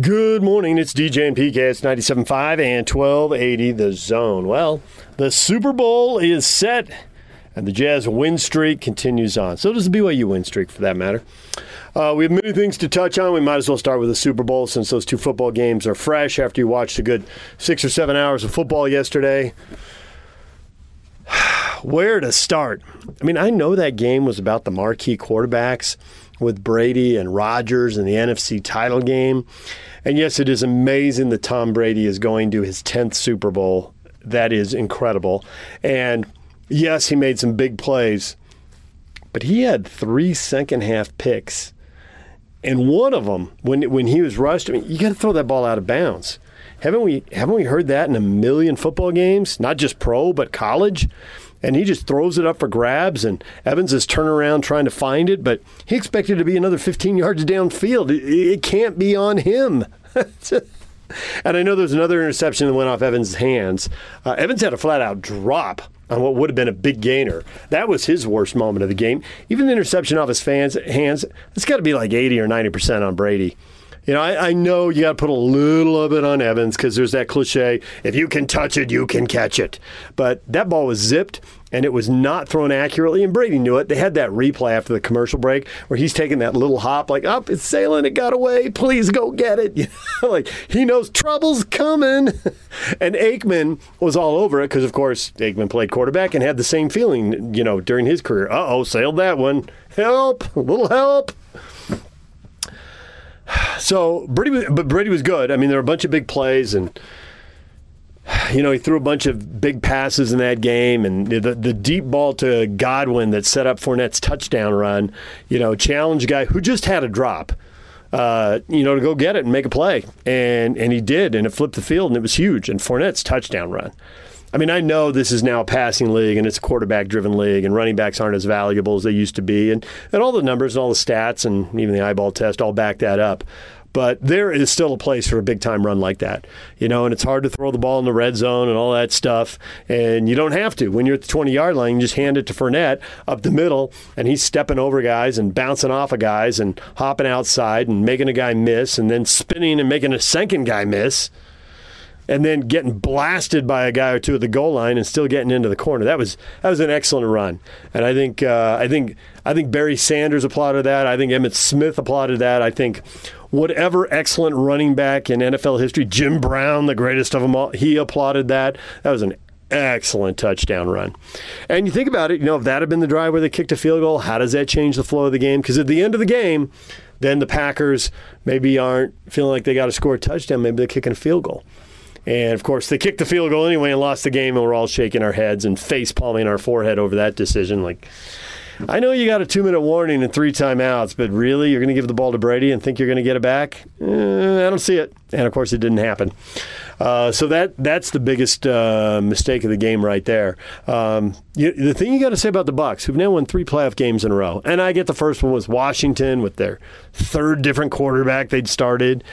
Good morning. It's DJ and PK. It's 97.5 and 1280 The Zone. Well, the Super Bowl is set, and the Jazz win streak continues on. So does the BYU win streak, for that matter. Uh, we have many things to touch on. We might as well start with the Super Bowl since those two football games are fresh after you watched a good six or seven hours of football yesterday. Where to start? I mean, I know that game was about the marquee quarterbacks with Brady and Rodgers in the NFC title game. And yes, it is amazing that Tom Brady is going to his 10th Super Bowl. That is incredible. And yes, he made some big plays, but he had three second half picks. And one of them, when, when he was rushed, I mean, you got to throw that ball out of bounds. Haven't we haven't we heard that in a million football games? Not just pro, but college and he just throws it up for grabs, and Evans is turning around trying to find it, but he expected to be another 15 yards downfield. It, it can't be on him. and I know there's another interception that went off Evans' hands. Uh, Evans had a flat out drop on what would have been a big gainer. That was his worst moment of the game. Even the interception off his Evans' hands, it's got to be like 80 or 90% on Brady. You know, I, I know you got to put a little of it on Evans because there's that cliche if you can touch it, you can catch it. But that ball was zipped and it was not thrown accurately, and Brady knew it. They had that replay after the commercial break where he's taking that little hop, like, up, oh, it's sailing, it got away, please go get it. Like, he knows trouble's coming. and Aikman was all over it because, of course, Aikman played quarterback and had the same feeling, you know, during his career. Uh oh, sailed that one. Help, a little help. So Brady, but Brady was good. I mean, there were a bunch of big plays, and you know he threw a bunch of big passes in that game, and the the deep ball to Godwin that set up Fournette's touchdown run. You know, challenge guy who just had a drop. Uh, you know, to go get it and make a play, and and he did, and it flipped the field, and it was huge. And Fournette's touchdown run. I mean, I know this is now a passing league and it's a quarterback driven league, and running backs aren't as valuable as they used to be. And, and all the numbers and all the stats and even the eyeball test all back that up. But there is still a place for a big time run like that, you know, and it's hard to throw the ball in the red zone and all that stuff. And you don't have to. When you're at the 20 yard line, you just hand it to Fournette up the middle, and he's stepping over guys and bouncing off of guys and hopping outside and making a guy miss and then spinning and making a second guy miss and then getting blasted by a guy or two at the goal line and still getting into the corner. That was that was an excellent run, and I think uh, I think I think Barry Sanders applauded that. I think Emmitt Smith applauded that. I think whatever excellent running back in NFL history, Jim Brown, the greatest of them all, he applauded that. That was an excellent touchdown run. And you think about it, you know, if that had been the drive where they kicked a field goal, how does that change the flow of the game? Because at the end of the game, then the Packers maybe aren't feeling like they got to score a touchdown. Maybe they're kicking a field goal. And of course, they kicked the field goal anyway and lost the game, and we're all shaking our heads and face palming our forehead over that decision. Like, I know you got a two minute warning and three timeouts, but really, you're going to give the ball to Brady and think you're going to get it back? Eh, I don't see it. And of course, it didn't happen. Uh, so that that's the biggest uh, mistake of the game right there. Um, you, the thing you got to say about the Bucks, who've now won three playoff games in a row, and I get the first one was Washington with their third different quarterback they'd started.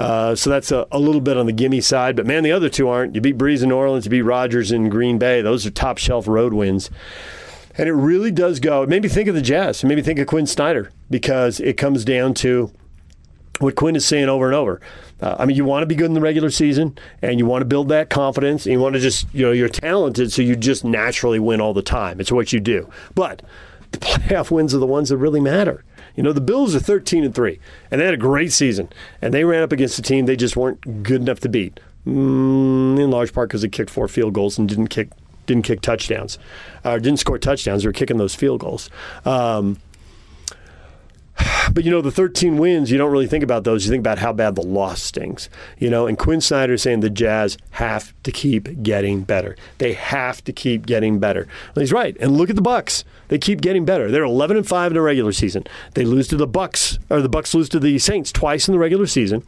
Uh, so that's a, a, little bit on the gimme side. But man, the other two aren't. You beat Brees in New Orleans, you beat Rodgers in Green Bay. Those are top shelf road wins. And it really does go. It made me think of the Jazz. It made me think of Quinn Snyder because it comes down to what Quinn is saying over and over. Uh, I mean, you want to be good in the regular season, and you want to build that confidence, and you want to just, you know, you're talented, so you just naturally win all the time. It's what you do. But the playoff wins are the ones that really matter. You know, the Bills are 13 and 3, and they had a great season, and they ran up against a team they just weren't good enough to beat. Mm, in large part because they kicked four field goals and didn't kick didn't kick touchdowns, or uh, didn't score touchdowns. They were kicking those field goals. Um, but you know, the 13 wins, you don't really think about those. You think about how bad the loss stings. You know, and Quinn Snyder saying the Jazz have to keep getting better. They have to keep getting better. And he's right. And look at the Bucks. They keep getting better. They're 11 and 5 in the regular season. They lose to the Bucks or the Bucks lose to the Saints twice in the regular season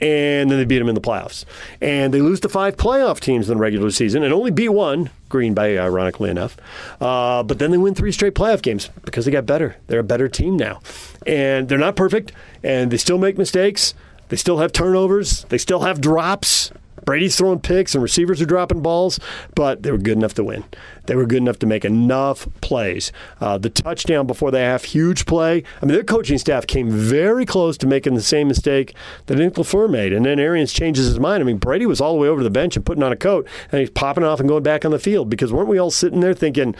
and then they beat them in the playoffs. And they lose to five playoff teams in the regular season and only beat one, Green Bay, ironically enough. Uh, but then they win three straight playoff games because they got better. They're a better team now. And they're not perfect, and they still make mistakes. They still have turnovers. They still have drops. Brady's throwing picks and receivers are dropping balls, but they were good enough to win. They were good enough to make enough plays. Uh, the touchdown before the half, huge play. I mean, their coaching staff came very close to making the same mistake that Nick LaFleur made. And then Arians changes his mind. I mean, Brady was all the way over the bench and putting on a coat, and he's popping off and going back on the field because weren't we all sitting there thinking,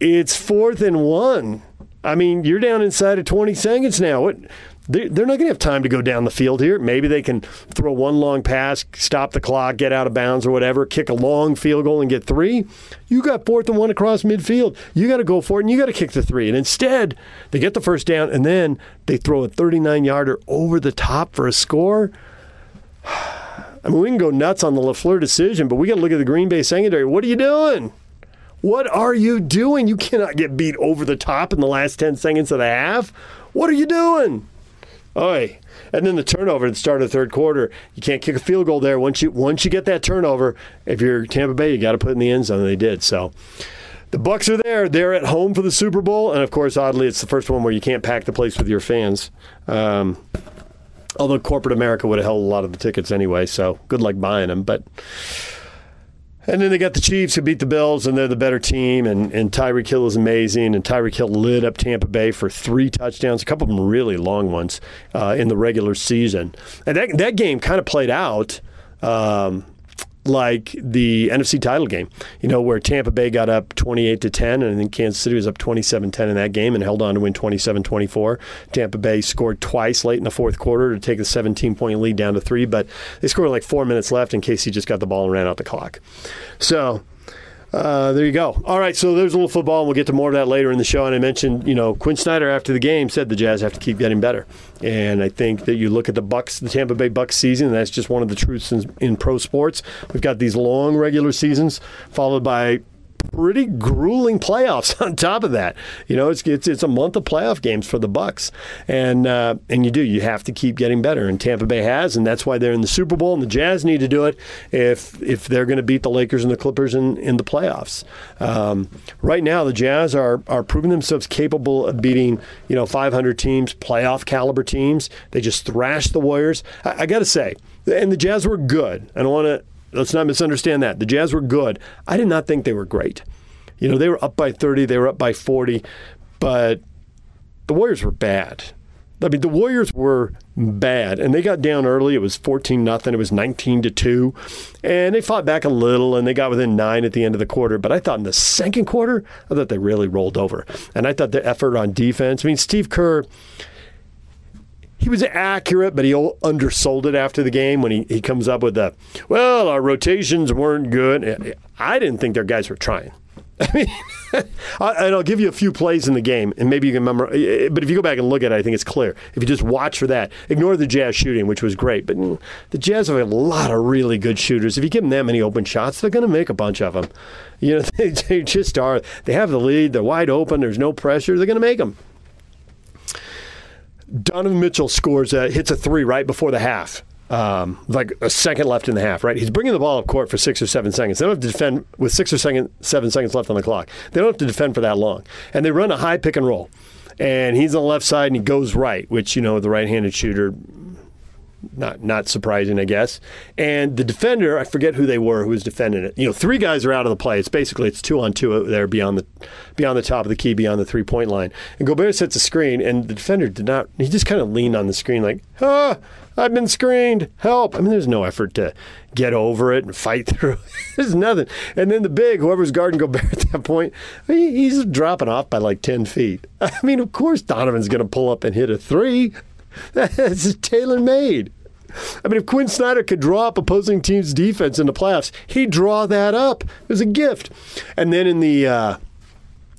it's fourth and one? I mean, you're down inside of 20 seconds now. What? They're not going to have time to go down the field here. Maybe they can throw one long pass, stop the clock, get out of bounds or whatever, kick a long field goal and get three. You got fourth and one across midfield. You got to go for it and you got to kick the three. And instead, they get the first down and then they throw a 39 yarder over the top for a score. I mean, we can go nuts on the LaFleur decision, but we got to look at the Green Bay secondary. What are you doing? What are you doing? You cannot get beat over the top in the last 10 seconds of the half. What are you doing? Oi. And then the turnover at the start of the third quarter, you can't kick a field goal there. Once you once you get that turnover, if you're Tampa Bay, you got to put in the end zone. And they did. So the Bucks are there. They're at home for the Super Bowl, and of course, oddly, it's the first one where you can't pack the place with your fans. Um, although corporate America would have held a lot of the tickets anyway, so good luck buying them. But and then they got the Chiefs who beat the Bills, and they're the better team. And, and Tyreek Hill is amazing. And Tyreek Hill lit up Tampa Bay for three touchdowns, a couple of them really long ones uh, in the regular season. And that, that game kind of played out. Um, like the NFC title game, you know, where Tampa Bay got up 28 to 10 and then Kansas City was up 27-10 in that game and held on to win 27-24. Tampa Bay scored twice late in the fourth quarter to take a 17-point lead down to 3, but they scored like 4 minutes left in case he just got the ball and ran out the clock. So, uh, there you go. All right, so there's a little football, and we'll get to more of that later in the show. And I mentioned, you know, Quinn Snyder after the game said the Jazz have to keep getting better. And I think that you look at the Bucks, the Tampa Bay Bucks season, and that's just one of the truths in, in pro sports. We've got these long regular seasons followed by pretty grueling playoffs on top of that. You know, it's it's, it's a month of playoff games for the Bucks, and uh, and you do you have to keep getting better. And Tampa Bay has, and that's why they're in the Super Bowl. And the Jazz need to do it if if they're going to beat the Lakers and the Clippers in, in the playoffs. Um, right now, the Jazz are are proving themselves capable of beating you know 500 teams, playoff caliber teams. They just thrashed the Warriors. I, I got to say, and the Jazz were good. I don't want to Let's not misunderstand that. The Jazz were good. I did not think they were great. You know, they were up by 30, they were up by 40, but the Warriors were bad. I mean, the Warriors were bad, and they got down early. It was 14 nothing. It was 19 to 2. And they fought back a little, and they got within nine at the end of the quarter. But I thought in the second quarter, I thought they really rolled over. And I thought the effort on defense, I mean, Steve Kerr he was accurate, but he undersold it after the game when he, he comes up with the, well, our rotations weren't good. Eh, eh, I didn't think their guys were trying. I mean, and I'll give you a few plays in the game, and maybe you can remember. Eh, but if you go back and look at it, I think it's clear. If you just watch for that, ignore the Jazz shooting, which was great. But the Jazz have a lot of really good shooters. If you give them that many open shots, they're going to make a bunch of them. You know, they, they just are. They have the lead. They're wide open. There's no pressure. They're going to make them. Donovan Mitchell scores, a, hits a three right before the half. Um, like a second left in the half, right? He's bringing the ball up court for six or seven seconds. They don't have to defend with six or second, seven seconds left on the clock. They don't have to defend for that long. And they run a high pick and roll. And he's on the left side and he goes right, which, you know, the right handed shooter not not surprising, I guess. And the defender, I forget who they were who was defending it. You know, three guys are out of the play. It's basically it's two on two there beyond the beyond the top of the key, beyond the three point line. And Gobert sets a screen, and the defender did not. He just kind of leaned on the screen like, ah. I've been screened. Help. I mean, there's no effort to get over it and fight through. there's nothing. And then the big, whoever's guarding Gobert at that point, he's dropping off by like 10 feet. I mean, of course Donovan's going to pull up and hit a three. That's tailor made. I mean, if Quinn Snyder could draw up opposing teams' defense in the playoffs, he'd draw that up. It was a gift. And then in the uh,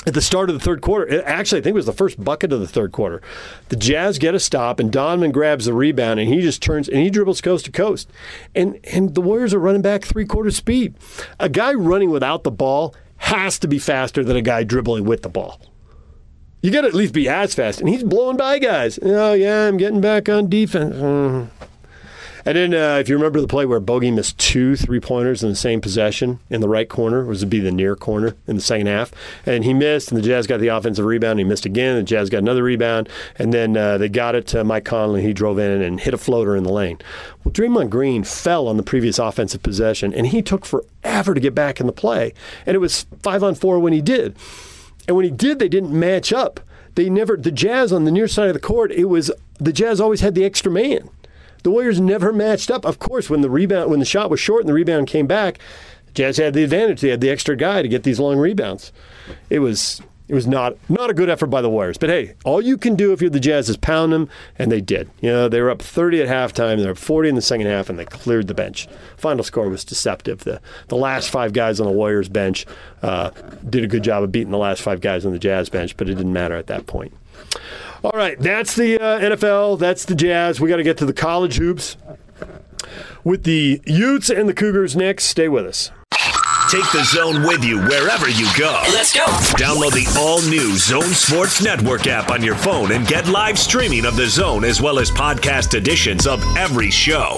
at the start of the third quarter, actually, I think it was the first bucket of the third quarter. The Jazz get a stop, and Donovan grabs the rebound, and he just turns and he dribbles coast to coast, and and the Warriors are running back three quarter speed. A guy running without the ball has to be faster than a guy dribbling with the ball. You got to at least be as fast, and he's blowing by guys. Oh yeah, I'm getting back on defense. Mm-hmm. And then, uh, if you remember the play where Bogey missed two three pointers in the same possession in the right corner, was to be the near corner in the second half, and he missed, and the Jazz got the offensive rebound. He missed again. The Jazz got another rebound, and then uh, they got it to Mike Conley. He drove in and hit a floater in the lane. Well, Draymond Green fell on the previous offensive possession, and he took forever to get back in the play, and it was five on four when he did. And when he did, they didn't match up. They never the Jazz on the near side of the court. It was the Jazz always had the extra man. The Warriors never matched up. Of course, when the rebound when the shot was short and the rebound came back, Jazz had the advantage. They had the extra guy to get these long rebounds. It was it was not not a good effort by the Warriors. But hey, all you can do if you're the Jazz is pound them, and they did. You know, they were up 30 at halftime, they're up 40 in the second half, and they cleared the bench. Final score was deceptive. The the last five guys on the Warriors bench uh, did a good job of beating the last five guys on the Jazz bench, but it didn't matter at that point. All right, that's the uh, NFL. That's the Jazz. We got to get to the college hoops with the Utes and the Cougars next. Stay with us. Take the zone with you wherever you go. Let's go. Download the all new Zone Sports Network app on your phone and get live streaming of the zone as well as podcast editions of every show.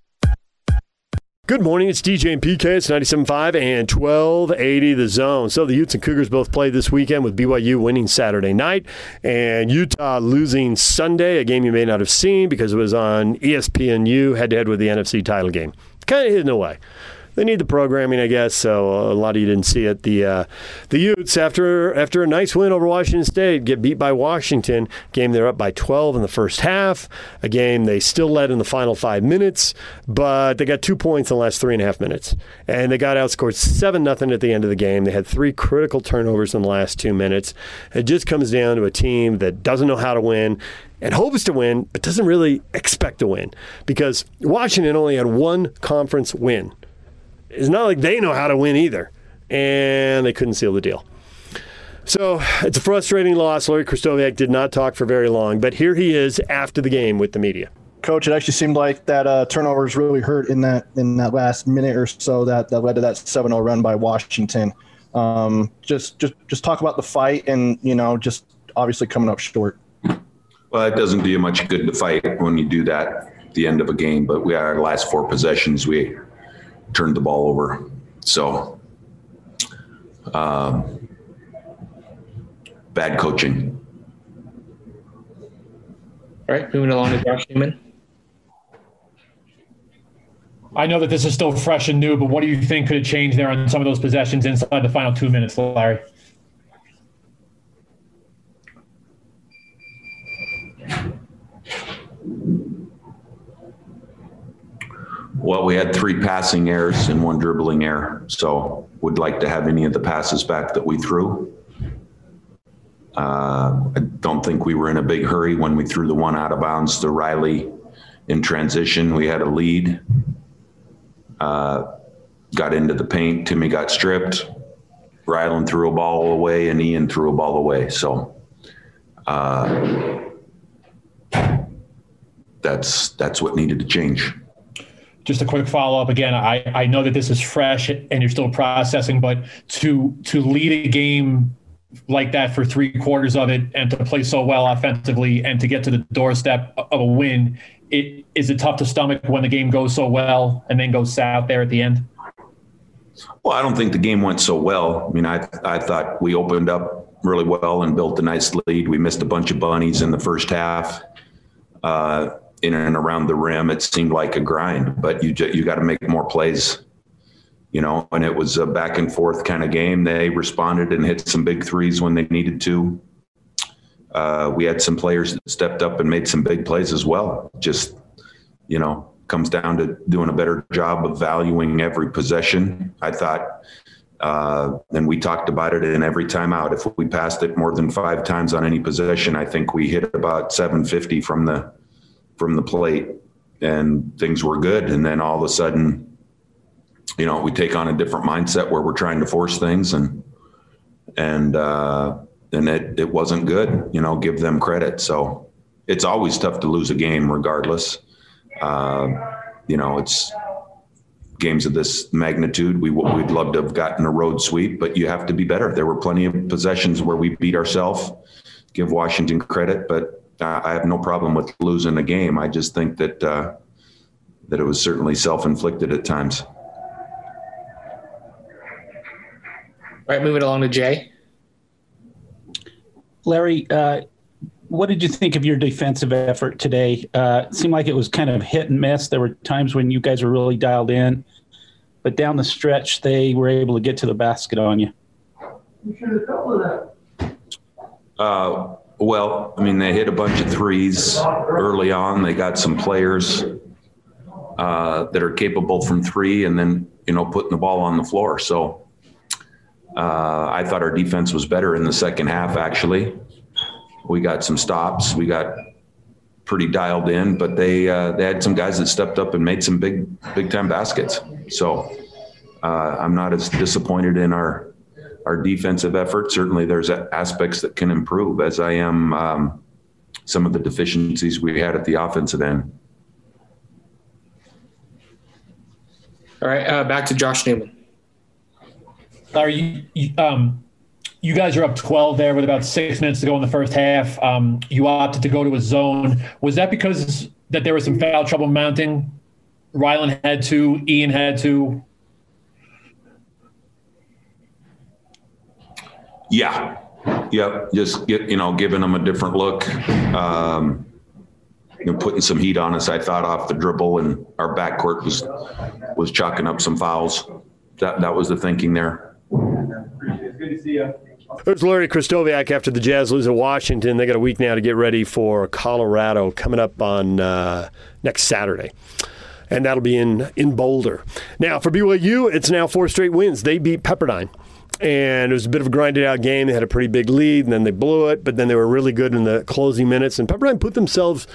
Good morning. It's DJ and PK. It's 97.5 and 1280 the zone. So the Utes and Cougars both played this weekend with BYU winning Saturday night and Utah losing Sunday, a game you may not have seen because it was on ESPNU head to head with the NFC title game. Kind of hidden away they need the programming, I guess. So a lot of you didn't see it. The uh, the Utes after after a nice win over Washington State get beat by Washington. Game they're up by 12 in the first half. A game they still led in the final five minutes, but they got two points in the last three and a half minutes, and they got outscored seven nothing at the end of the game. They had three critical turnovers in the last two minutes. It just comes down to a team that doesn't know how to win and hopes to win, but doesn't really expect to win because Washington only had one conference win it's not like they know how to win either, and they couldn't seal the deal. So it's a frustrating loss. Larry Krystkowiak did not talk for very long, but here he is after the game with the media. Coach, it actually seemed like that uh, turnovers really hurt in that in that last minute or so that, that led to that 7-0 run by Washington. Um, just just just talk about the fight and you know just obviously coming up short. Well, it doesn't do you much good to fight when you do that at the end of a game. But we had our last four possessions. We turned the ball over. So, um, bad coaching. All right, moving along to Josh Newman. I know that this is still fresh and new, but what do you think could have changed there on some of those possessions inside the final two minutes, Larry? Well, we had three passing errors and one dribbling error. So would like to have any of the passes back that we threw. Uh, I don't think we were in a big hurry when we threw the one out of bounds to Riley in transition. We had a lead. Uh, got into the paint. Timmy got stripped. Rylan threw a ball away, and Ian threw a ball away. So uh, that's that's what needed to change just a quick follow up again. I, I know that this is fresh and you're still processing, but to to lead a game like that for three quarters of it and to play so well offensively and to get to the doorstep of a win, it is it tough to stomach when the game goes so well and then goes south there at the end? Well, I don't think the game went so well. I mean, I I thought we opened up really well and built a nice lead. We missed a bunch of bunnies in the first half. Uh, in and around the rim, it seemed like a grind, but you you got to make more plays, you know. And it was a back and forth kind of game. They responded and hit some big threes when they needed to. Uh, we had some players that stepped up and made some big plays as well. Just you know, comes down to doing a better job of valuing every possession. I thought. Uh, and we talked about it in every timeout. If we passed it more than five times on any possession, I think we hit about 750 from the from the plate and things were good. And then all of a sudden, you know, we take on a different mindset where we're trying to force things and, and, uh, and it it wasn't good. You know, give them credit. So it's always tough to lose a game, regardless. Uh, you know, it's games of this magnitude. We we'd love to have gotten a road sweep, but you have to be better. There were plenty of possessions where we beat ourselves. Give Washington credit, but I have no problem with losing a game. I just think that uh, that it was certainly self-inflicted at times. All right, moving along to Jay. Larry, uh, what did you think of your defensive effort today? Uh, it seemed like it was kind of hit and miss. There were times when you guys were really dialed in, but down the stretch, they were able to get to the basket on you. You should have told that. Uh, well, I mean, they hit a bunch of threes early on. They got some players uh, that are capable from three, and then you know putting the ball on the floor. So uh, I thought our defense was better in the second half. Actually, we got some stops. We got pretty dialed in, but they uh, they had some guys that stepped up and made some big big time baskets. So uh, I'm not as disappointed in our our defensive effort. Certainly, there's aspects that can improve, as I am um, some of the deficiencies we had at the offensive end. All right, uh, back to Josh Newman. Larry, you, um, you guys are up 12 there with about six minutes to go in the first half. Um, you opted to go to a zone. Was that because that there was some foul trouble mounting? Rylan had to, Ian had to. Yeah. Yep. Just get, you know, giving them a different look. Um, putting some heat on us, I thought off the dribble and our backcourt was, was chalking up some fouls. That, that was the thinking there. It's good to see. There's Larry Krystkowiak after the Jazz lose at Washington. They got a week now to get ready for Colorado coming up on uh, next Saturday. And that'll be in, in Boulder. Now, for BYU, it's now four straight wins. They beat Pepperdine and it was a bit of a grinded out game. They had a pretty big lead, and then they blew it, but then they were really good in the closing minutes. And Pepperdine put themselves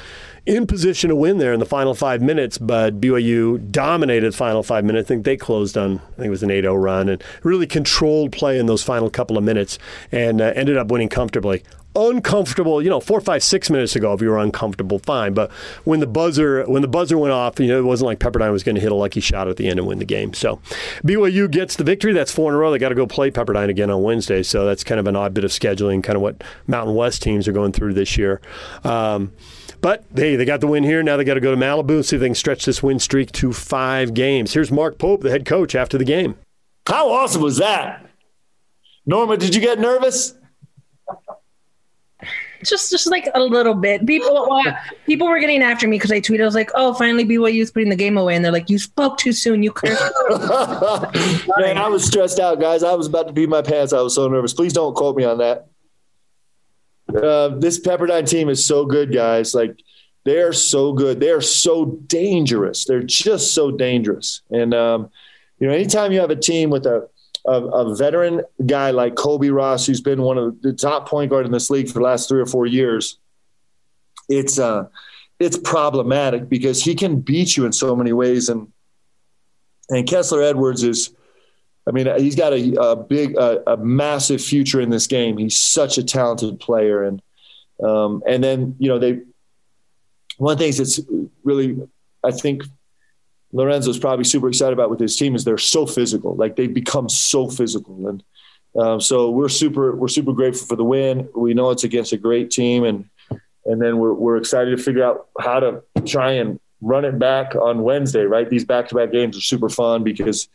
in position to win there in the final five minutes, but BYU dominated the final five minutes. I think they closed on, I think it was an 8 0 run, and really controlled play in those final couple of minutes and uh, ended up winning comfortably uncomfortable. You know, four, five, six minutes ago, if you were uncomfortable, fine. But when the buzzer when the buzzer went off, you know, it wasn't like Pepperdine was going to hit a lucky shot at the end and win the game. So BYU gets the victory. That's four in a row. They got to go play Pepperdine again on Wednesday. So that's kind of an odd bit of scheduling, kind of what Mountain West teams are going through this year. Um, but hey, they got the win here. Now they got to go to Malibu and see if they can stretch this win streak to five games. Here's Mark Pope, the head coach, after the game. How awesome was that? Norma, did you get nervous? Just just like a little bit. People people were getting after me because I tweeted. I was like, "Oh, finally BYU's putting the game away," and they're like, "You spoke too soon. You cursed." Man, I was stressed out, guys. I was about to pee my pants. I was so nervous. Please don't quote me on that. Uh, this Pepperdine team is so good, guys. Like they are so good. They are so dangerous. They're just so dangerous. And um, you know, anytime you have a team with a a, a, veteran guy like Colbey Ross, who's been one of the top point guard in this league for the last three or four years, it's uh, it's problematic because he can beat you in so many ways. And and Kessler Edwards is, I mean, he's got a, a big, a, a, massive future in this game. He's such a talented player, and um, and then you know they. One of the things that's really, I think, Lorenzo's probably super excited about with his team is they're so physical. Like they've become so physical, and um, so we're super we're super grateful for the win. We know it's against a great team, and and then we're we're excited to figure out how to try and run it back on Wednesday. Right, these back to back games are super fun because.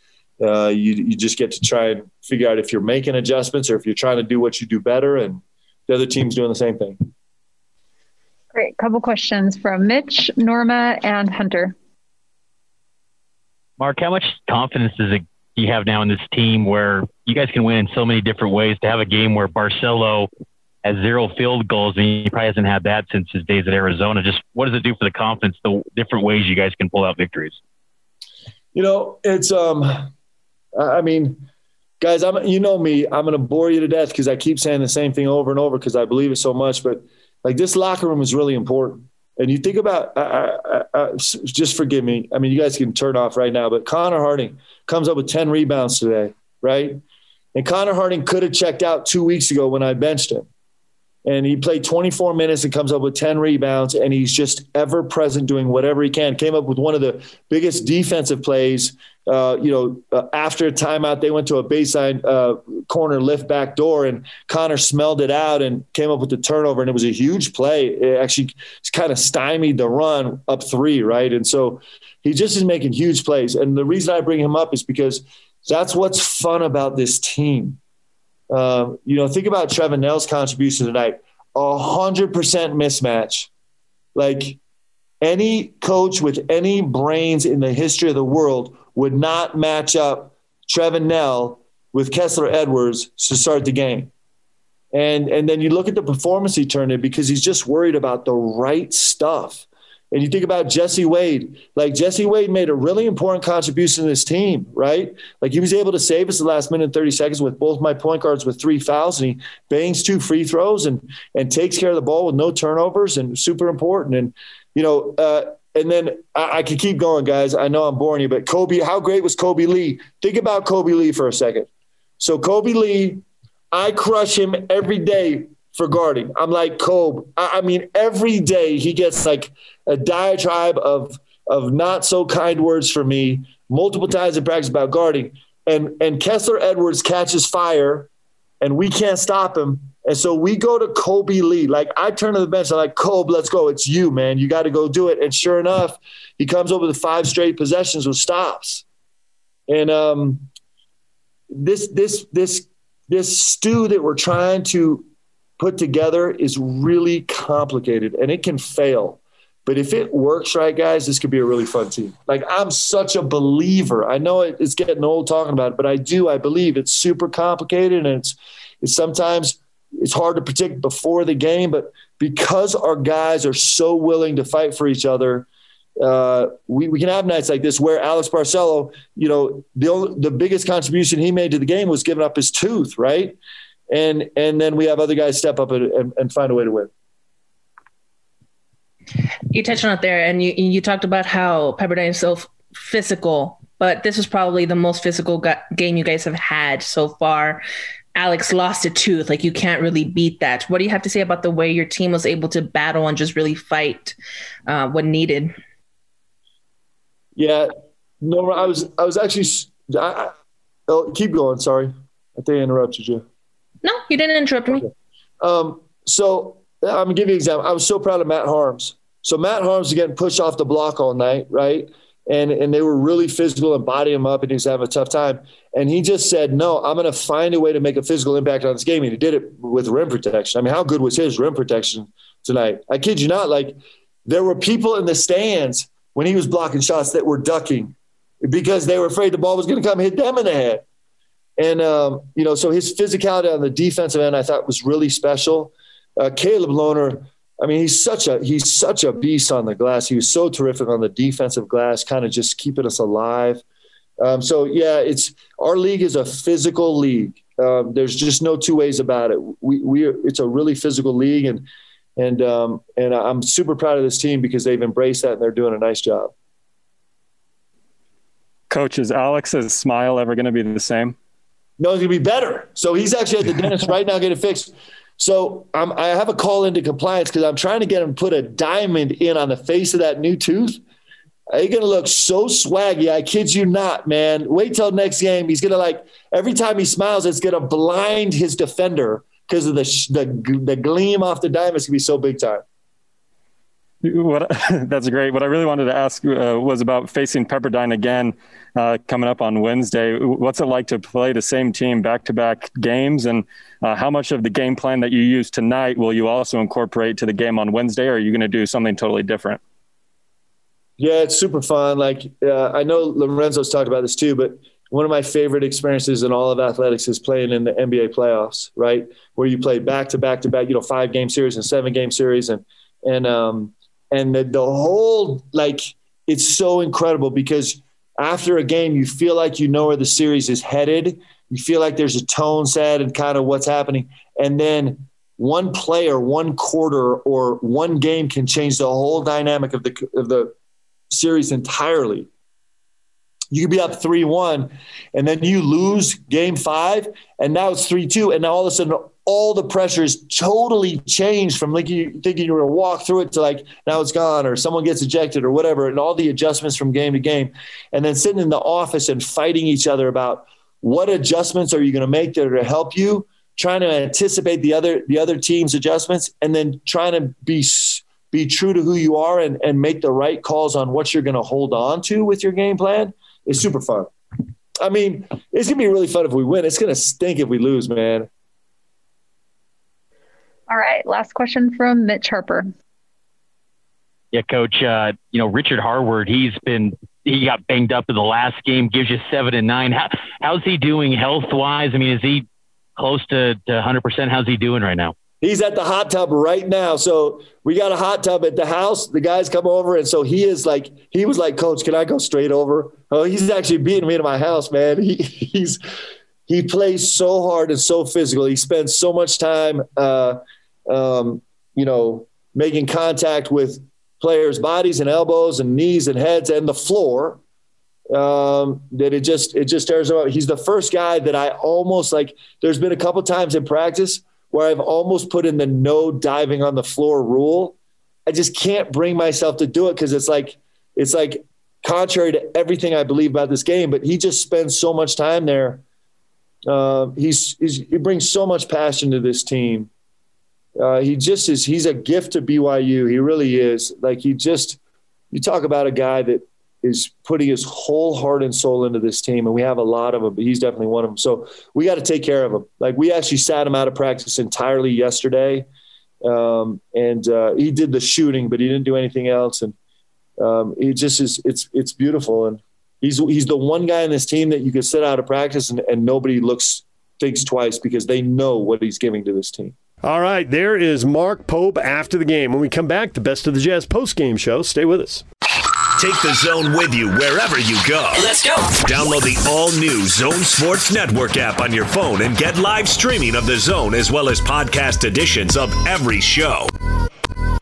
Uh, you you just get to try and figure out if you're making adjustments or if you're trying to do what you do better, and the other team's doing the same thing. Great. Couple questions from Mitch, Norma, and Hunter. Mark, how much confidence does it you have now in this team where you guys can win in so many different ways to have a game where Barcello has zero field goals and he probably hasn't had that since his days at Arizona. Just what does it do for the confidence, the different ways you guys can pull out victories? You know, it's um I mean, guys, I'm you know me, I'm gonna bore you to death because I keep saying the same thing over and over because I believe it so much. But like this locker room is really important. And you think about, uh, uh, uh, just forgive me. I mean, you guys can turn off right now, but Connor Harding comes up with 10 rebounds today, right? And Connor Harding could have checked out two weeks ago when I benched him. And he played 24 minutes and comes up with 10 rebounds and he's just ever present doing whatever he can. Came up with one of the biggest defensive plays uh, you know uh, after a timeout they went to a baseline uh, corner lift back door and connor smelled it out and came up with the turnover and it was a huge play. It actually kind of stymied the run up three right? And so he just is making huge plays. And the reason i bring him up is because that's what's fun about this team um, you know, think about Trevin Knell's contribution tonight. A hundred percent mismatch. Like any coach with any brains in the history of the world would not match up Trevin Knell with Kessler Edwards to start the game. And and then you look at the performance he turned in because he's just worried about the right stuff. And you think about Jesse Wade, like Jesse Wade made a really important contribution to this team, right? Like he was able to save us the last minute and 30 seconds with both my point guards with three fouls and he bangs two free throws and and takes care of the ball with no turnovers and super important. And, you know, uh, and then I, I can keep going, guys. I know I'm boring you, but Kolby, how great was Kolby Lee? Think about Kolby Lee for a second. So Kolby Lee, I crush him every day for guarding. I'm like Kolby. I, I mean, every day he gets like a diatribe of of not so kind words for me multiple times in practice about guarding. And and Kessler Edwards catches fire, and we can't stop him. And so we go to Kolby Lee. Like I turn to the bench, I'm like, Kolby, let's go. It's you, man. You got to go do it. And sure enough, he comes over the five straight possessions with stops. And um, this this this this stew that we're trying to put together is really complicated and it can fail. But if it works right, guys, this could be a really fun team. Like I'm such a believer. I know it's getting old talking about it, but I do. I believe it's super complicated and it's it's sometimes it's hard to predict before the game. But because our guys are so willing to fight for each other, uh, we, we can have nights like this where Alex Barcello, you know, the the biggest contribution he made to the game was giving up his tooth, right? And and then we have other guys step up and, and, find a way to win you touched on it there, and you you talked about how Pepperdine is so physical, but this is probably the most physical ga- game you guys have had so far. Alex lost a tooth. Like you can't really beat that. What do you have to say about the way your team was able to battle and just really fight uh, when needed? Yeah, no, I was I was actually. I, I, oh, keep going. Sorry, I think I interrupted you. No, you didn't interrupt me. Um, so I'm gonna give you an example. I was so proud of Matt Haarms. So Matt Haarms was getting pushed off the block all night, right? And and they were really physical and bodying him up, and he was having a tough time. And he just said, "No, I'm going to find a way to make a physical impact on this game." And he did it with rim protection. I mean, how good was his rim protection tonight? I kid you not. Like there were people in the stands when he was blocking shots that were ducking because they were afraid the ball was going to come hit them in the head. And um, you know, so his physicality on the defensive end, I thought was really special. Uh, Caleb Lohner I mean, he's such a he's such a beast on the glass. He was so terrific on the defensive glass, kind of just keeping us alive. Um, so yeah, it's our league is a physical league. Um, there's just no two ways about it. We we it's a really physical league, and and um, and I'm super proud of this team because they've embraced that and they're doing a nice job. Coach, is Alex's smile ever going to be the same? No, it's going to be better. So he's actually at the dentist right now getting fixed. So I'm, I have a call into compliance because I'm trying to get him to put a diamond in on the face of that new tooth. He's gonna look so swaggy. I kid you not, man. Wait till next game. He's gonna like every time he smiles, it's gonna blind his defender because of the, the the gleam off the diamond. It's gonna be so big time. What that's great. What I really wanted to ask uh, was about facing Pepperdine again uh, coming up on Wednesday. What's it like to play the same team back to back games, and uh, how much of the game plan that you use tonight will you also incorporate to the game on Wednesday? Or are you going to do something totally different? Yeah, it's super fun. Like uh, I know Lorenzo's talked about this too, but one of my favorite experiences in all of athletics is playing in the NBA playoffs, right? Where you play back to back to back, you know, five game series and seven game series, and and um, and the, the whole like it's so incredible because after a game you feel like you know where the series is headed. You feel like there's a tone set and kind of what's happening. And then one player one quarter or one game can change the whole dynamic of the of the series entirely. You could be up 3-1 and then you lose game 5 and now it's 3-2 and now all of a sudden all the pressures totally changed from like you thinking you were gonna walk through it to like now it's gone or someone gets ejected or whatever, and all the adjustments from game to game, and then sitting in the office and fighting each other about what adjustments are you going to make that are to help you, trying to anticipate the other the other team's adjustments, and then trying to be be true to who you are and, and make the right calls on what you're going to hold on to with your game plan is super fun. I mean, it's gonna be really fun if we win. It's gonna stink if we lose, man. All right. Last question from Mitch Harper. Yeah, coach. Uh, you know, Richard Harward, he's been he got banged up in the last game, gives you seven and nine. How, how's he doing health wise? I mean, is he close to, to 100%? How's he doing right now? He's at the hot tub right now. So we got a hot tub at the house. The guys come over, and so he is like, he was like, Coach, can I go straight over? Oh, he's actually beating me to my house, man. He, he's he plays so hard and so physical. He spends so much time, uh, um, you know, making contact with players' bodies and elbows and knees and heads and the floor. Um, that it just it just tears him up. He's the first guy that I almost like. There's been a couple times in practice where I've almost put in the no diving on the floor rule. I just can't bring myself to do it because it's like it's like contrary to everything I believe about this game. But he just spends so much time there. Uh, he's, he's, he brings so much passion to this team. Uh, he just is. He's a gift to BYU. He really is. Like he just. You talk about a guy that is putting his whole heart and soul into this team, and we have a lot of them, but he's definitely one of them. So we got to take care of him. Like we actually sat him out of practice entirely yesterday, um, and uh, he did the shooting, but he didn't do anything else. And um, it just is. It's it's beautiful, and he's he's the one guy in this team that you could sit out of practice and, and nobody looks thinks twice because they know what he's giving to this team. All right, there is Mark Pope after the game. When we come back, the best of the Jazz post game show. Stay with us. Take the zone with you wherever you go. Let's go. Download the all new Zone Sports Network app on your phone and get live streaming of the zone as well as podcast editions of every show.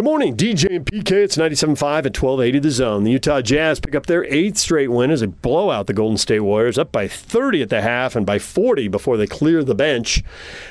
Good morning, DJ and PK. It's 97.5 at 1280 The Zone. The Utah Jazz pick up their eighth straight win as they blow out the Golden State Warriors, up by 30 at the half and by 40 before they clear the bench.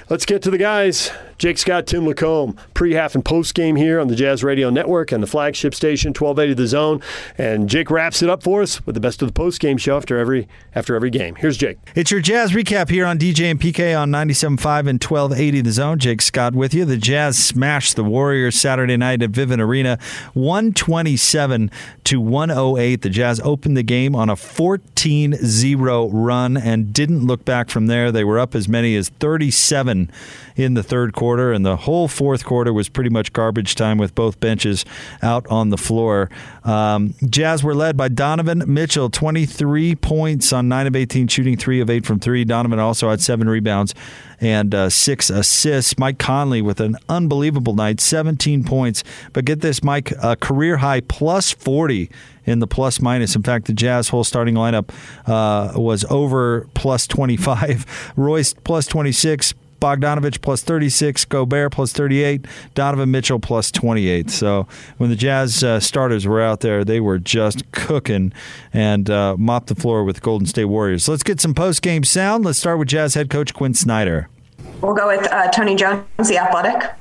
Let's get to the guys. Jake Scott, Tim Lacombe, pre-half and post-game here on the Jazz Radio Network and the flagship station 1280 The Zone. And Jake wraps it up for us with the best of the post-game show after every after every game. Here's Jake. It's your Jazz recap here on DJ and PK on 97.5 and 1280 The Zone. Jake Scott with you. The Jazz smashed the Warriors Saturday night at Vivint Arena, 127 to 108. The Jazz opened the game on a 14-0 run and didn't look back from there. They were up as many as 37 in the third quarter, and the whole fourth quarter was pretty much garbage time with both benches out on the floor. Um, Jazz were led by Donovan Mitchell, 23 points on 9 of 18, shooting 3 of 8 from 3. Donovan also had 7 rebounds and uh, 6 assists. Mike Conley with an unbelievable night, 17 points. But get this, Mike, a career high plus 40 in the plus minus. In fact, the Jazz whole starting lineup uh, was over plus 25. Royce plus 26. Bogdanovic plus 36, Gobert plus 38, Donovan Mitchell plus 28. So when the Jazz uh, starters were out there, they were just cooking and uh, mopped the floor with Golden State Warriors. let's get some post game sound. Let's start with Jazz head coach Quinn Snyder. We'll go with uh, Tony Jones, the athletic.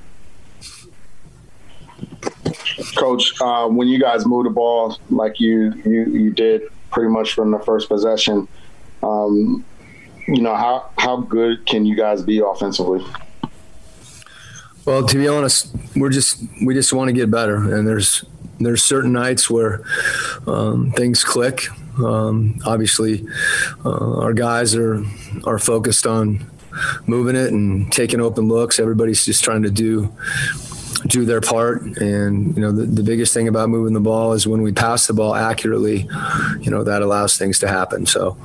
Coach, uh, when you guys move the ball like you, you you did pretty much from the first possession, um, you know how how good can you guys be offensively? Well, to be honest, we're just we just want to get better, and there's there's certain nights where um, things click. Um, obviously, uh, our guys are are focused on moving it and taking open looks. Everybody's just trying to do do their part. And, you know, the, the biggest thing about moving the ball is when we pass the ball accurately, you know, that allows things to happen. So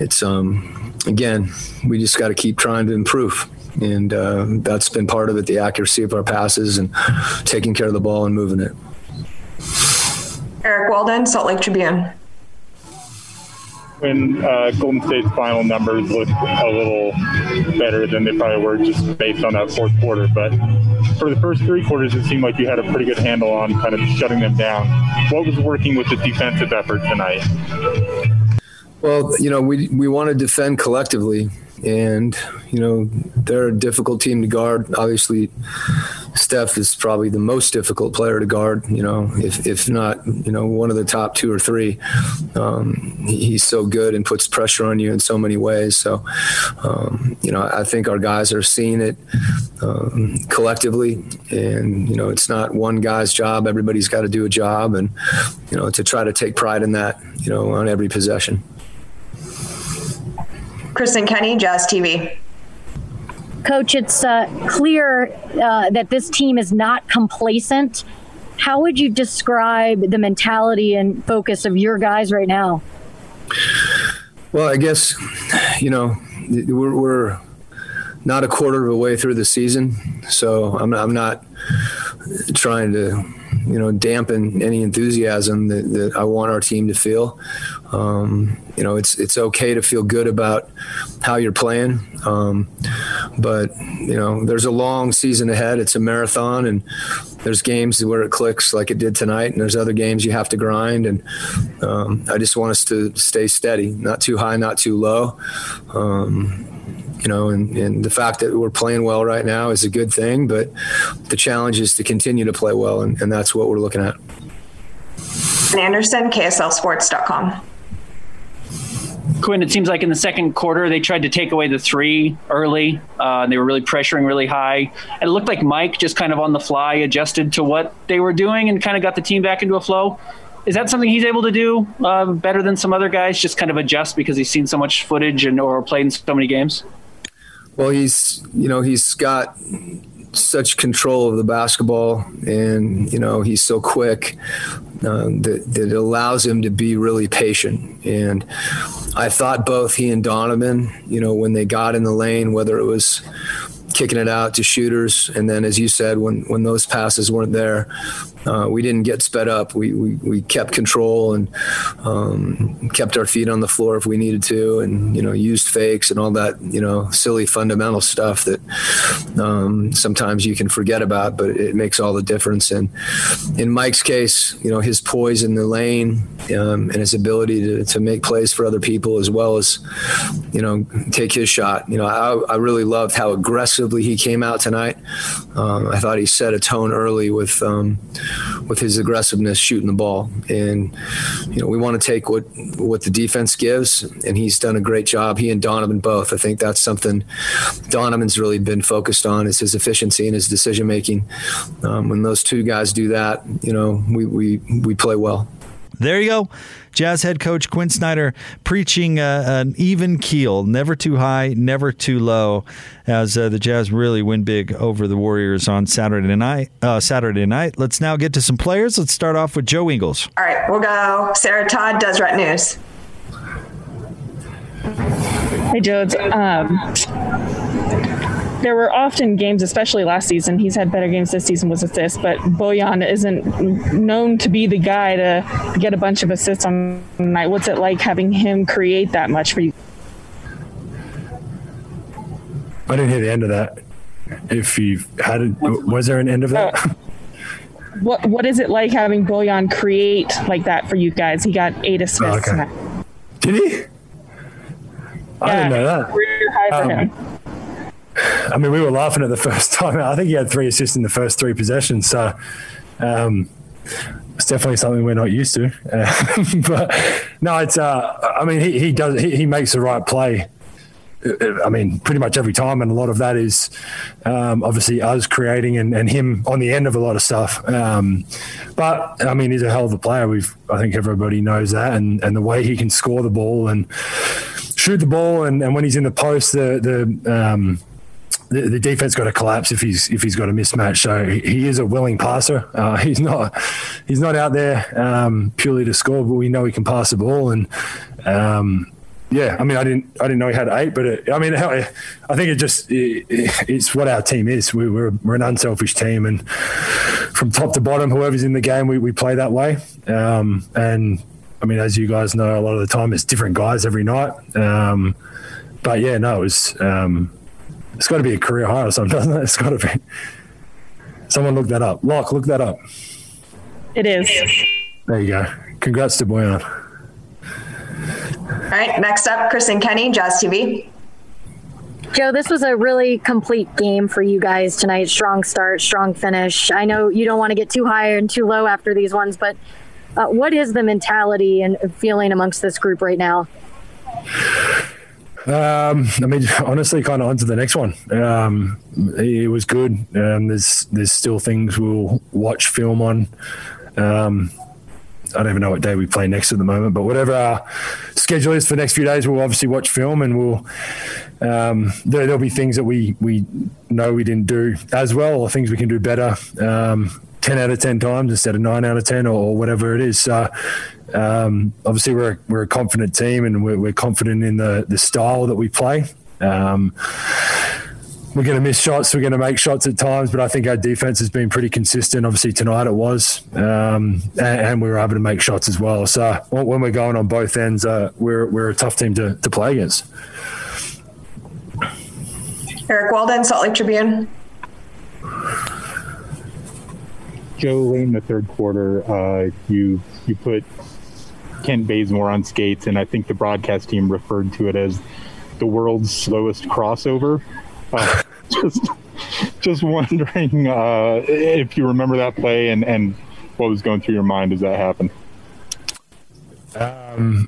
it's, um, again, we just got to keep trying to improve. And uh, that's been part of it the accuracy of our passes and taking care of the ball and moving it. Eric Walden, Salt Lake Tribune. when uh, Golden State's final numbers look a little better than they probably were just based on that fourth quarter. But for the first three quarters, it seemed like you had a pretty good handle on kind of shutting them down. What was working with the defensive effort tonight? Well, you know, we we want to defend collectively, and you know they're a difficult team to guard. Obviously, Steph is probably the most difficult player to guard. You know, if if not, you know, one of the top two or three. Um, he's so good and puts pressure on you in so many ways. So, um, you know, I think our guys are seeing it um, collectively, and you know, it's not one guy's job. Everybody's got to do a job, and you know, to try to take pride in that. You know, on every possession. Kristen Kenny, Jazz TV. Coach, it's uh, clear uh, that this team is not complacent. How would you describe the mentality and focus of your guys right now? Well, I guess, you know, we're, we're not a quarter of a way through the season, so I'm, I'm not trying to you know dampen any enthusiasm that, that I want our team to feel. Um, you know, it's it's okay to feel good about how you're playing, um, but you know, there's a long season ahead. It's a marathon, and there's games where it clicks like it did tonight, and there's other games you have to grind. And um, I just want us to stay steady, not too high, not too low. Um, you know, and, and the fact that we're playing well right now is a good thing, but the challenge is to continue to play well, and, and that's what we're looking at. Anderson, KSLSports.com. Quin, it seems like in the second quarter they tried to take away the three early. Uh, they were really pressuring really high. And it looked like Mike just kind of on the fly adjusted to what they were doing and kind of got the team back into a flow. Is that something he's able to do uh, better than some other guys? Just kind of adjust because he's seen so much footage and or played in so many games. Well, he's you know he's got such control of the basketball, and you know he's so quick uh, that that allows him to be really patient. And I thought both he and Donovan, you know, when they got in the lane, whether it was kicking it out to shooters, and then as you said, when when those passes weren't there, uh, we didn't get sped up. We, we, we kept control and um, kept our feet on the floor if we needed to, and you know used fakes and all that you know silly fundamental stuff that um, sometimes you can forget about, but it makes all the difference. And in Mike's case, you know his poise in the lane um, and his ability to, to make plays for other people as well as you know take his shot. You know I, I really loved how aggressively he came out tonight. Um, I thought he set a tone early with um, with his aggressiveness shooting the ball. And you know, we want to take what what the defense gives, and he's done a great job. He and Donovan both. I think that's something Donovan's really been focused on is his efficiency and his decision making. Um, when those two guys do that, you know, we we we play well. There you go. Jazz head coach Quin Snyder preaching uh, an even keel, never too high, never too low, as uh, the Jazz really win big over the Warriors on Saturday night. Uh, Saturday night. Let's now get to some players. Let's start off with Joe Ingles. All right, we'll go Sarah Todd, does Deseret News. Hey, Jodes. Um, there were often games, especially last season. He's had better games this season with assists, but Bojan isn't known to be the guy to get a bunch of assists on the night. What's it like having him create that much for you? I didn't hear the end of that. If you had it, was there an end of that? Uh, what What is it like having Bojan create like that for you guys? He got eight assists. Oh, okay. Did he? I didn't know that. Career high for um, him. I mean, we were laughing at the first time. I think he had three assists in the first three possessions. So um, it's definitely something we're not used to. Uh, but no, it's. Uh, I mean, he, he does. He, he, makes the right play. I mean, pretty much every time, and a lot of that is um, obviously us creating and, and, him on the end of a lot of stuff. Um, but I mean, he's a hell of a player. We've, I think, everybody knows that, and and the way he can score the ball and shoot the ball, and, and when he's in the post, the the um, the, the defense got to collapse if he's if he's got a mismatch. So he, is a willing passer. Uh, he's not he's not out there um, purely to score, but we know he can pass the ball. And um, yeah, I mean, I didn't I didn't know he had eight, but it, I mean, I think it just it, it's what our team is. We, we're we're an unselfish team, and from top to bottom, whoever's in the game, we, we play that way. Um, and I mean, as you guys know, a lot of the time it's different guys every night. Um, but yeah, no, it was. It's got to be a career high or something, doesn't it? It's got to be. Someone look that up. Lock, look that up. It is. There you go. Congrats to Bojan. All right, next up, Kristen Kenny, Jazz TV. Joe, this was a really complete game for you guys tonight. Strong start, strong finish. I know you don't want to get too high and too low after these ones, but uh, what is the mentality and feeling amongst this group right now? Um, I mean, honestly, kind of on to the next one. Um, it was good. Um, there's there's still things we'll watch film on. Um, I don't even know what day we play next at the moment, but whatever our schedule is for the next few days, we'll obviously watch film and we'll um, there, will be things that we we know we didn't do as well, or things we can do better. Um, 10 out of 10 times instead of 9 out of 10 or, whatever it is. So, um, obviously, we're, we're a confident team and we're, we're confident in the, the style that we play. Um, we're going to miss shots. We're going to make shots at times, but I think our defense has been pretty consistent. Obviously, tonight it was, um, and, and, we were able to make shots as well. So when we're going on both ends, uh, we're we're a tough team to, to play against. Eric Walden, Salt Lake Tribune. Joe, late in the third quarter, uh, you you put Kent Bazemore on skates, and I think the broadcast team referred to it as the world's slowest crossover. Uh, just just wondering uh, if you remember that play and and what was going through your mind as that happened. Um,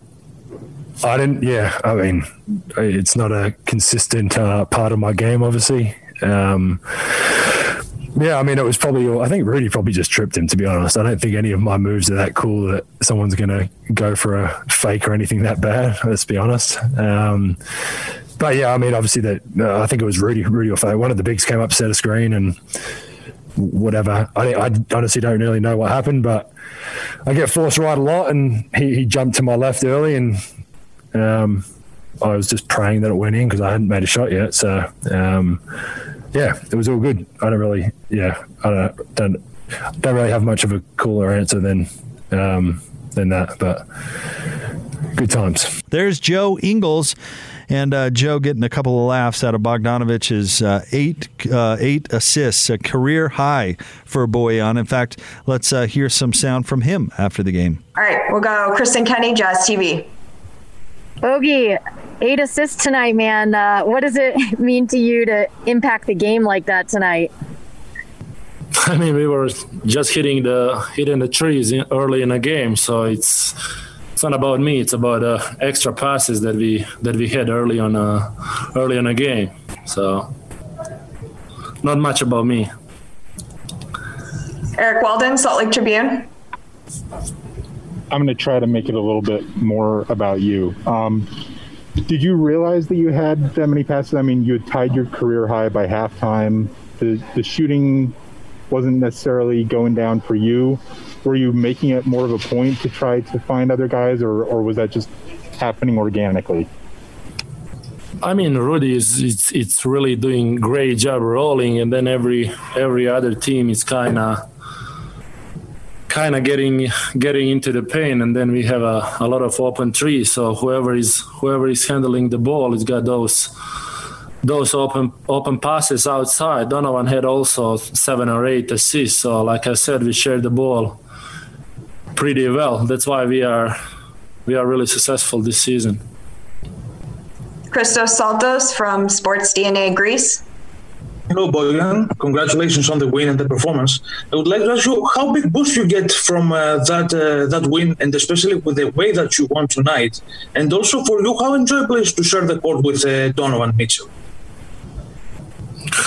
I didn't. Yeah, I mean, it's not a consistent uh, part of my game, obviously. Um, yeah, I mean, it was probably. I think Rudy probably just tripped him. To be honest, I don't think any of my moves are that cool that someone's going to go for a fake or anything that bad. Let's be honest. Um, but yeah, I mean, obviously that. Uh, I think it was Rudy. Rudy or fake. One of the bigs came up, set a screen, and whatever. I, I honestly don't really know what happened, but I get forced right a lot, and he, he jumped to my left early, and um, I was just praying that it went in because I hadn't made a shot yet. So. Um, yeah, it was all good. I don't really, yeah, I don't don't, don't really have much of a cooler answer than um, than that, but good times. There's Joe Ingles. And uh, Joe getting a couple of laughs out of Bogdanovic's uh, eight uh, eight assists, a career high for Bojan. In fact, let's uh, hear some sound from him after the game. All right, we'll go Kristen Kenny, Jazz TV. Bogey, eight assists tonight, man. Uh, what does it mean to you to impact the game like that tonight? I mean, we were just hitting the hitting the trees in, early in the game, so it's it's not about me. It's about uh, extra passes that we that we had early on uh, early in the game. So not much about me. Eric Walden, Salt Lake Tribune. I'm going to try to make it a little bit more about you. Um, did you realize that you had that many passes? I mean, you had tied your career high by halftime. The the shooting wasn't necessarily going down for you. Were you making it more of a point to try to find other guys, or or was that just happening organically? I mean, Rudy is it's it's really doing great job rolling, and then every every other team is kind of kind of getting getting into the pain and then we have a, a lot of open trees. So whoever is whoever is handling the ball has got those those open open passes outside. Donovan had also seven or eight assists. So like i said we shared the ball pretty well. That's why we are we are really successful this season. Christos saltos from sports dna greece Hello, Bojan. Congratulations on the win and the performance. I would like to ask you how big boost you get from uh, that uh, that win, and especially with the way that you won tonight, and also for you, how enjoyable is to share the court with uh, Donovan Mitchell.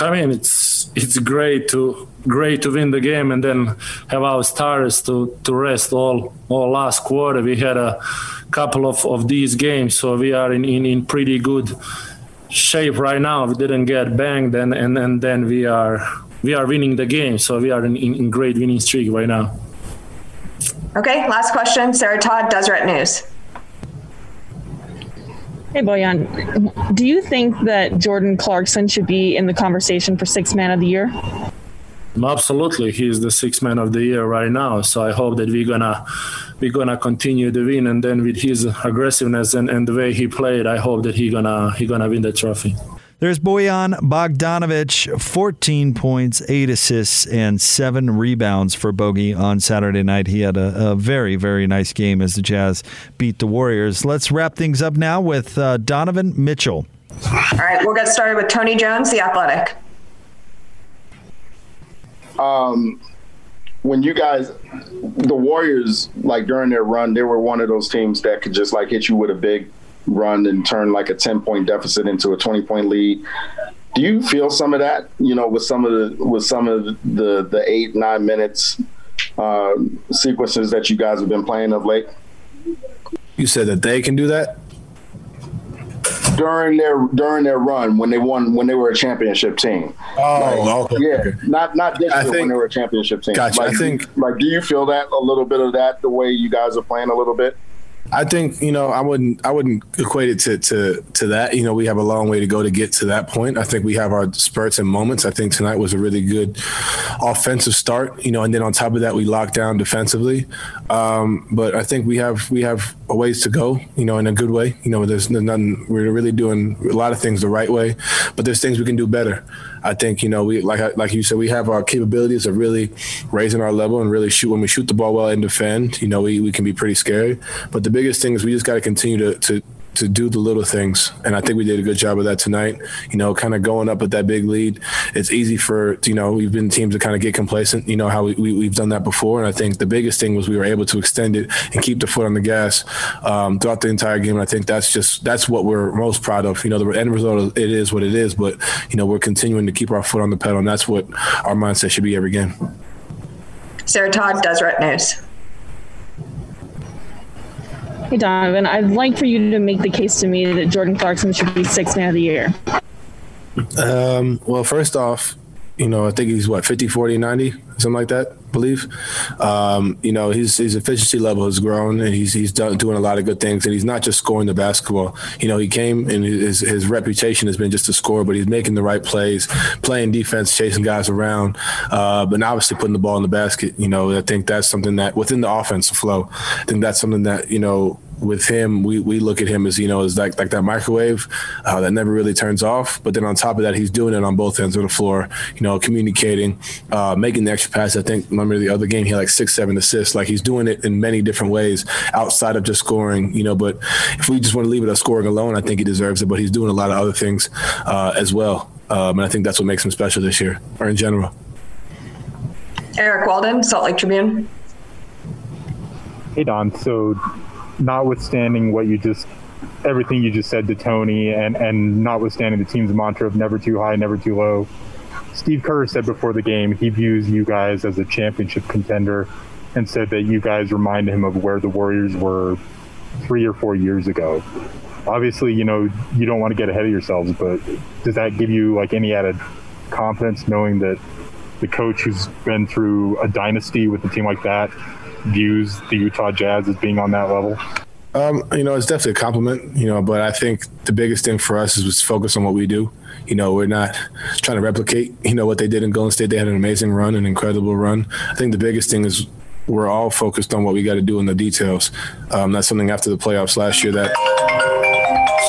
I mean, it's it's great to great to win the game and then have our stars to to rest all all last quarter. We had a couple of, of these games, so we are in, in, in pretty good shape right now. We didn't get banged, and and, and then we are we are winning the game. So we are in, in, in great winning streak right now. Okay, last question. Sarah Todd, Deseret News. Hey, Bojan, do you think that Jordan Clarkson should be in the conversation for six man of the year? Absolutely, he's the six man of the year right now. So I hope that we're gonna we're gonna continue to win, and then with his aggressiveness and, and the way he played, I hope that he gonna he gonna win the trophy. There's Bojan Bogdanovic, 14 points, eight assists, and seven rebounds for Bogey on Saturday night. He had a, a, very, very nice game as the Jazz beat the Warriors. Let's wrap things up now with uh, Donovan Mitchell. All right, we'll get started with Tony Jones, the athletic. Um, when you guys, the Warriors, like during their run, they were one of those teams that could just like hit you with a big run and turn like a 10 point deficit into a 20 point lead. Do you feel some of that, you know, with some of the, with some of the, the eight, nine minutes uh, sequences that you guys have been playing of late? You said that they can do that? During their during their run when they won when they were a championship team. Oh, like, okay. Yeah, not not this I year think, when they were a championship team. Gotcha. Like, I think like, do you feel that a little bit of that the way you guys are playing a little bit? I think you know I wouldn't I wouldn't equate it to to to that. You know, we have a long way to go to get to that point. I think we have our spurts and moments. I think tonight was a really good offensive start. You know, and then on top of that, we locked down defensively. Um, but I think we have we have a ways to go. You know, in a good way. You know, there's, there's nothing. We're really doing a lot of things the right way, but there's things we can do better. I think you know we like like you said we have our capabilities of really raising our level and really shoot when we shoot the ball well and defend. You know we, we can be pretty scary, but the biggest thing is we just got to continue to to to do the little things. And I think we did a good job of that tonight. You know, kind of going up with that big lead. It's easy for, you know, we've been teams to kind of get complacent, you know, how we, we, have done that before. And I think the biggest thing was we were able to extend it and keep the foot on the gas um, throughout the entire game. And I think that's just, that's what we're most proud of. You know, the end result, it is what it is, but, you know, we're continuing to keep our foot on the pedal. And that's what our mindset should be every game. Sarah Todd, Deseret News. Hey, Donovan, I'd like for you to make the case to me that Jordan Clarkson should be sixth man of the year. Um, well, first off, you know, I think he's what 50, 40, 90, something like that, believe. Um, you know, his his efficiency level has grown and he's he's done, doing a lot of good things and he's not just scoring the basketball. You know, he came and his his reputation has been just to score, but he's making the right plays, playing defense, chasing guys around, uh, but obviously putting the ball in the basket. You know, I think that's something that within the offensive flow, I think that's something that, you know, with him, we, we look at him as you know as like like that microwave uh, that never really turns off. But then on top of that, he's doing it on both ends of the floor. You know, communicating, uh, making the extra pass. I think remember the other game he had like six seven assists. Like he's doing it in many different ways outside of just scoring. You know, but if we just want to leave it at scoring alone, I think he deserves it. But he's doing a lot of other things uh, as well, um, and I think that's what makes him special this year or in general. Eric Walden, Salt Lake Tribune. Hey Don, so notwithstanding what you just everything you just said to Tony and and notwithstanding the team's mantra of never too high, never too low. Steve Kerr said before the game he views you guys as a championship contender and said that you guys remind him of where the Warriors were three or four years ago. Obviously, you know, you don't want to get ahead of yourselves, but does that give you like any added confidence knowing that the coach who's been through a dynasty with a team like that views the Utah Jazz as being on that level? Um, you know, it's definitely a compliment, you know, but I think the biggest thing for us is just focus on what we do. You know, we're not trying to replicate, you know, what they did in Golden State. They had an amazing run, an incredible run. I think the biggest thing is we're all focused on what we got to do in the details. Um, that's something after the playoffs last year that.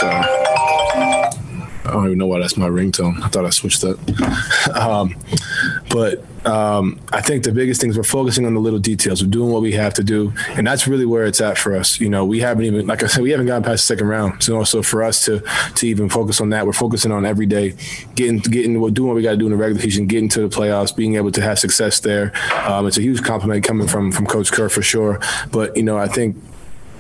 So, I don't even know why that's my ringtone. I thought I switched that. um, but um, I think the biggest things we're focusing on the little details. We're doing what we have to do, and that's really where it's at for us. You know, we haven't even, like I said, we haven't gotten past the second round. So also for us to to even focus on that, we're focusing on every day, getting getting we're doing what we got to do in the regular season, getting to the playoffs, being able to have success there. Um, it's a huge compliment coming from from Coach Kerr for sure. But you know, I think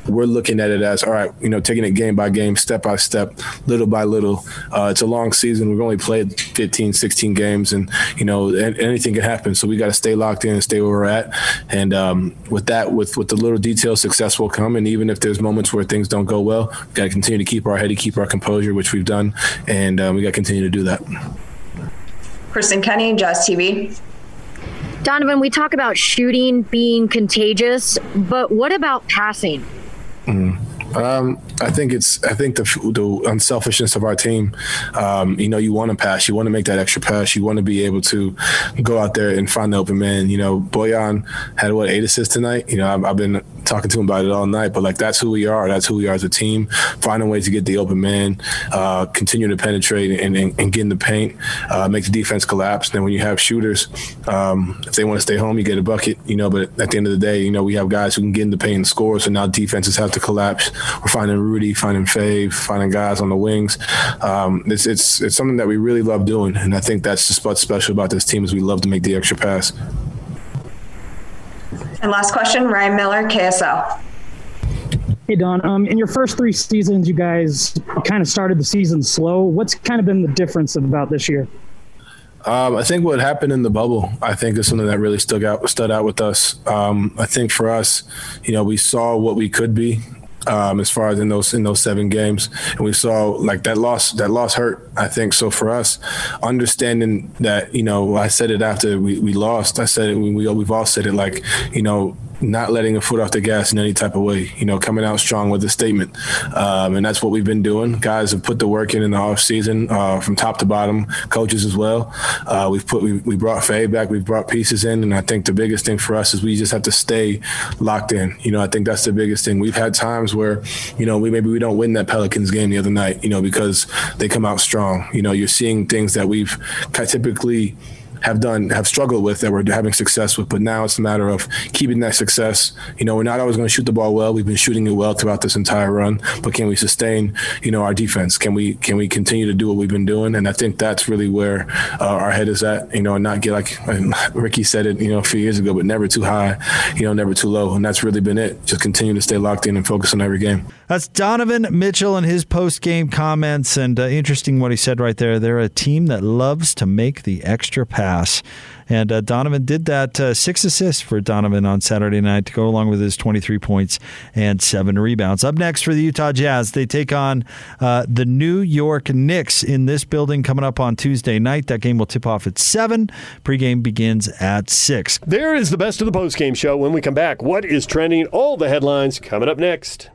we're looking at it as all right, you know, taking it game by game, step by step, little by little. Uh, it's a long season. We've only played 15, 16 games, and you know, anything can happen. So we got to stay locked in and stay where we're at. And um, with that, with with the little details, success will come. And even if there's moments where things don't go well, we got to continue to keep our head, to keep our composure, which we've done, and um, we got to continue to do that. Kristen Kenny, Jazz TV. Donovan, we talk about shooting being contagious, but what about passing? Mm. Um, I think it's I think the the unselfishness of our team. Um, you know, you want to pass, you want to make that extra pass, you want to be able to go out there and find the open man. You know, Bojan had what eight assists tonight. You know, I've, I've been talking to him about it all night, but like that's who we are. That's who we are as a team. Finding ways to get the open man, uh, continue to penetrate and, and, and, get in the paint, uh, make the defense collapse. Then when you have shooters, um, if they want to stay home, you get a bucket. You know, but at the end of the day, you know, we have guys who can get in the paint and score. So now defenses have to collapse. We're finding Rudy, finding Fave, finding guys on the wings. Um, it's it's it's something that we really love doing, and I think that's just what's special about this team is we love to make the extra pass. And last question, Ryan Miller, KSL. Hey Don, um, in your first three seasons, you guys kind of started the season slow. What's kind of been the difference about this year? Um, I think what happened in the bubble, I think, is something that really stood out stood out with us. Um, I think for us, you know, we saw what we could be um, as far as in those in those seven games, and we saw like that loss that loss hurt. I think so for us, understanding that you know I said it after we, we lost. I said it. We, we we've all said it like you know not letting a foot off the gas in any type of way, you know, coming out strong with a statement. Um, and that's what we've been doing. Guys have put the work in in the off season uh, from top to bottom, coaches as well. Uh, we've put, we, we brought Faye back, we've brought pieces in. And I think the biggest thing for us is we just have to stay locked in. You know, I think that's the biggest thing. We've had times where, you know, we maybe we don't win that Pelicans game the other night, you know, because they come out strong. You know, you're seeing things that we've typically have done have struggled with that we're having success with. But now it's a matter of keeping that success. You know, we're not always going to shoot the ball well. We've been shooting it well throughout this entire run, but can we sustain? You know, our defense. Can we can we continue to do what we've been doing? And I think that's really where uh, our head is at. You know, and not get like Ricky said it. You know, a few years ago, but never too high. You know, never too low. And that's really been it. Just continue to stay locked in and focus on every game. That's Donovan Mitchell and his post game comments, and uh, interesting what he said right there. They're a team that loves to make the extra pass. And uh, Donovan did that uh, six assists for Donovan on Saturday night to go along with his 23 points and seven rebounds. Up next for the Utah Jazz, they take on uh, the New York Knicks in this building coming up on Tuesday night. That game will tip off at 7. Pregame begins at 6. There is the best of the postgame show when we come back. What is trending? All the headlines coming up next.